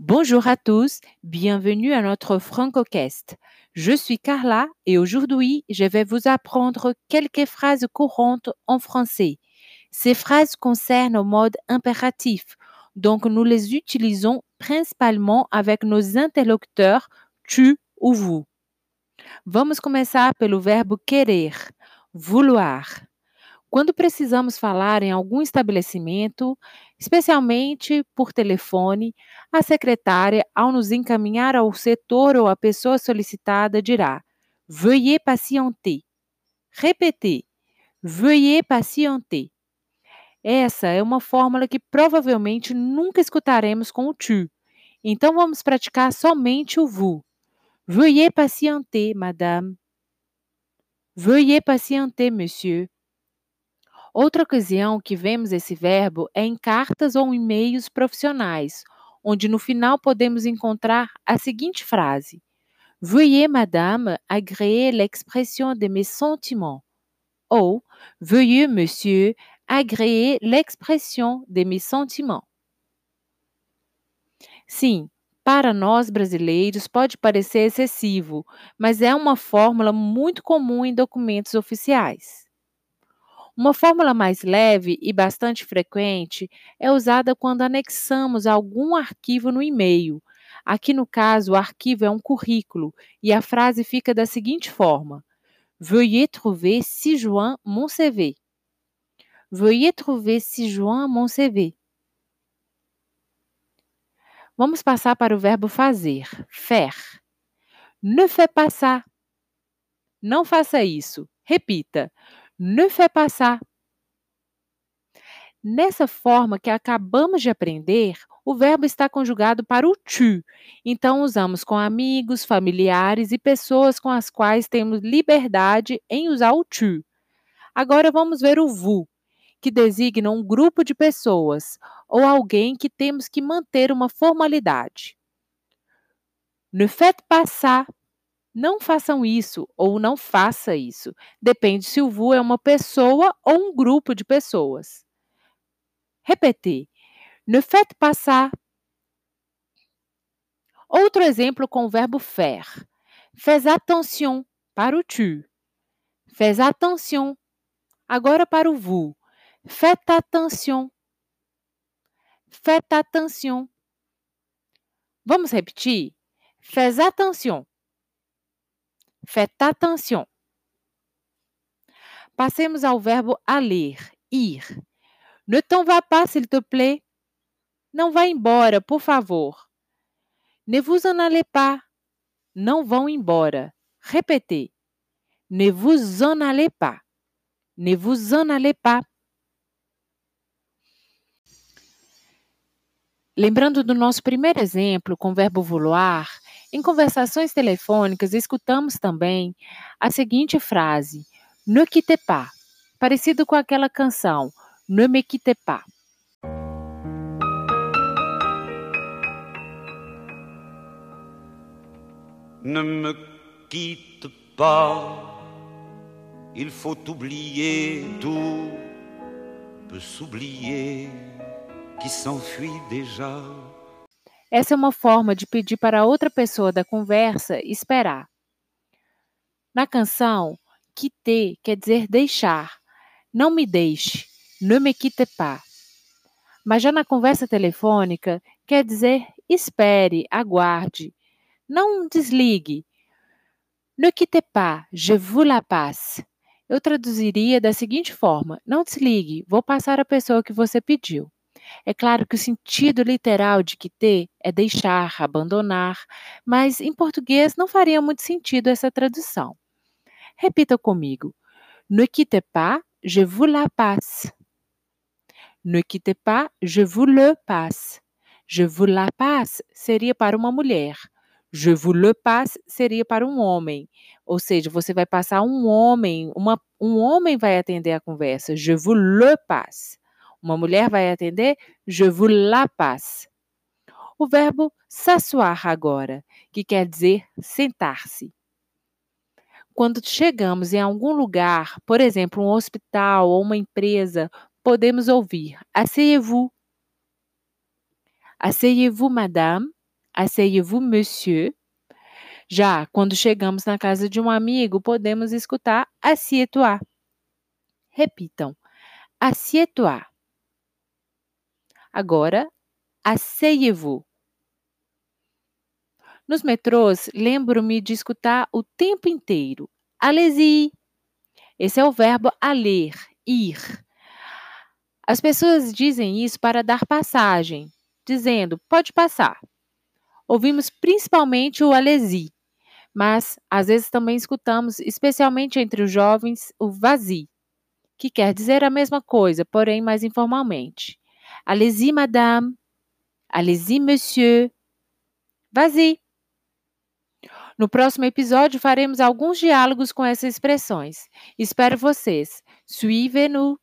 Bonjour à tous, bienvenue à notre FrancoCast. Je suis Carla et aujourd'hui, je vais vous apprendre quelques phrases courantes en français. Ces phrases concernent le mode impératif, donc nous les utilisons principalement avec nos interlocuteurs tu ou vous. Vamos começar pelo verbo querer, vouloir. Quando precisamos falar em algum estabelecimento, especialmente por telefone, a secretária, ao nos encaminhar ao setor ou à pessoa solicitada, dirá: Veuillez patienter. Repetir: Veuillez patienter. Essa é uma fórmula que provavelmente nunca escutaremos com o tu. Então vamos praticar somente o vous. Veuillez patienter, madame. Veuillez patienter, monsieur. Outra ocasião que vemos esse verbo é em cartas ou e-mails profissionais, onde no final podemos encontrar a seguinte frase: Veuillez, madame, agréer l'expression de mes sentiments. Ou Veuillez, monsieur, agréer l'expression de mes sentiments. Sim, para nós brasileiros pode parecer excessivo, mas é uma fórmula muito comum em documentos oficiais. Uma fórmula mais leve e bastante frequente é usada quando anexamos algum arquivo no e-mail. Aqui no caso, o arquivo é um currículo e a frase fica da seguinte forma: Veuillez trouver ci-joint mon CV. Veuillez trouver ci-joint mon CV. Vamos passar para o verbo fazer, faire. Ne fais pas ça. Não faça isso. Repita ne fais pas ça. Nessa forma que acabamos de aprender, o verbo está conjugado para o tu. Então, usamos com amigos, familiares e pessoas com as quais temos liberdade em usar o tu. Agora vamos ver o vous, que designa um grupo de pessoas ou alguém que temos que manter uma formalidade. Ne faites pas ça não façam isso ou não faça isso. Depende se o vous é uma pessoa ou um grupo de pessoas. Repetir. Ne faites pas ça. Outro exemplo com o verbo faire. Fais attention para o tu. Fais attention. Agora para o vous. Faites attention. Faites attention. Vamos repetir? Fais attention. Faites attention. Passemos ao verbo aller, ir. Ne t'en va pas, s'il te plaît. Não vá embora, por favor. Ne vous en allez pas. Não vão embora. Répétez. Ne vous en allez pas. Ne vous en allez pas. Lembrando do nosso primeiro exemplo com o verbo vouloir, em conversações telefônicas escutamos também a seguinte frase: Ne quitte pas, parecido com aquela canção Ne me quitte pas. Ne me quitte pas, il faut oublier tout, peut s'oublier qui s'enfuit déjà. Essa é uma forma de pedir para outra pessoa da conversa esperar. Na canção, quitter quer dizer deixar. Não me deixe, ne me quitte pas. Mas já na conversa telefônica, quer dizer espere, aguarde. Não desligue. Ne quitte pas, je vous la passe. Eu traduziria da seguinte forma: não desligue, vou passar a pessoa que você pediu. É claro que o sentido literal de quitter é deixar, abandonar, mas em português não faria muito sentido essa tradução. Repita comigo. Ne quittez pas, je vous la passe. Ne quittez pas, je vous le passe. Je vous la passe seria para uma mulher. Je vous le passe seria para um homem. Ou seja, você vai passar um homem, uma, um homem vai atender a conversa. Je vous le passe. Uma mulher vai atender je vous la passe. O verbo s'asseoir agora, que quer dizer sentar-se. Quando chegamos em algum lugar, por exemplo, um hospital ou uma empresa, podemos ouvir asseyez-vous. Asseyez-vous, madame. Asseyez-vous, monsieur. Já quando chegamos na casa de um amigo, podemos escutar assieds-toi. Repitam. Assieds-toi. Agora, asseyez-vous. Nos metrôs, lembro-me de escutar o tempo inteiro. Allez-y. Esse é o verbo aller, ir. As pessoas dizem isso para dar passagem, dizendo pode passar. Ouvimos principalmente o allez-y, mas às vezes também escutamos, especialmente entre os jovens, o vas-y, que quer dizer a mesma coisa, porém mais informalmente. Allez-y, madame. Allez-y, monsieur. Vas-y. No próximo episódio faremos alguns diálogos com essas expressões. Espero vocês. Suivez-nous!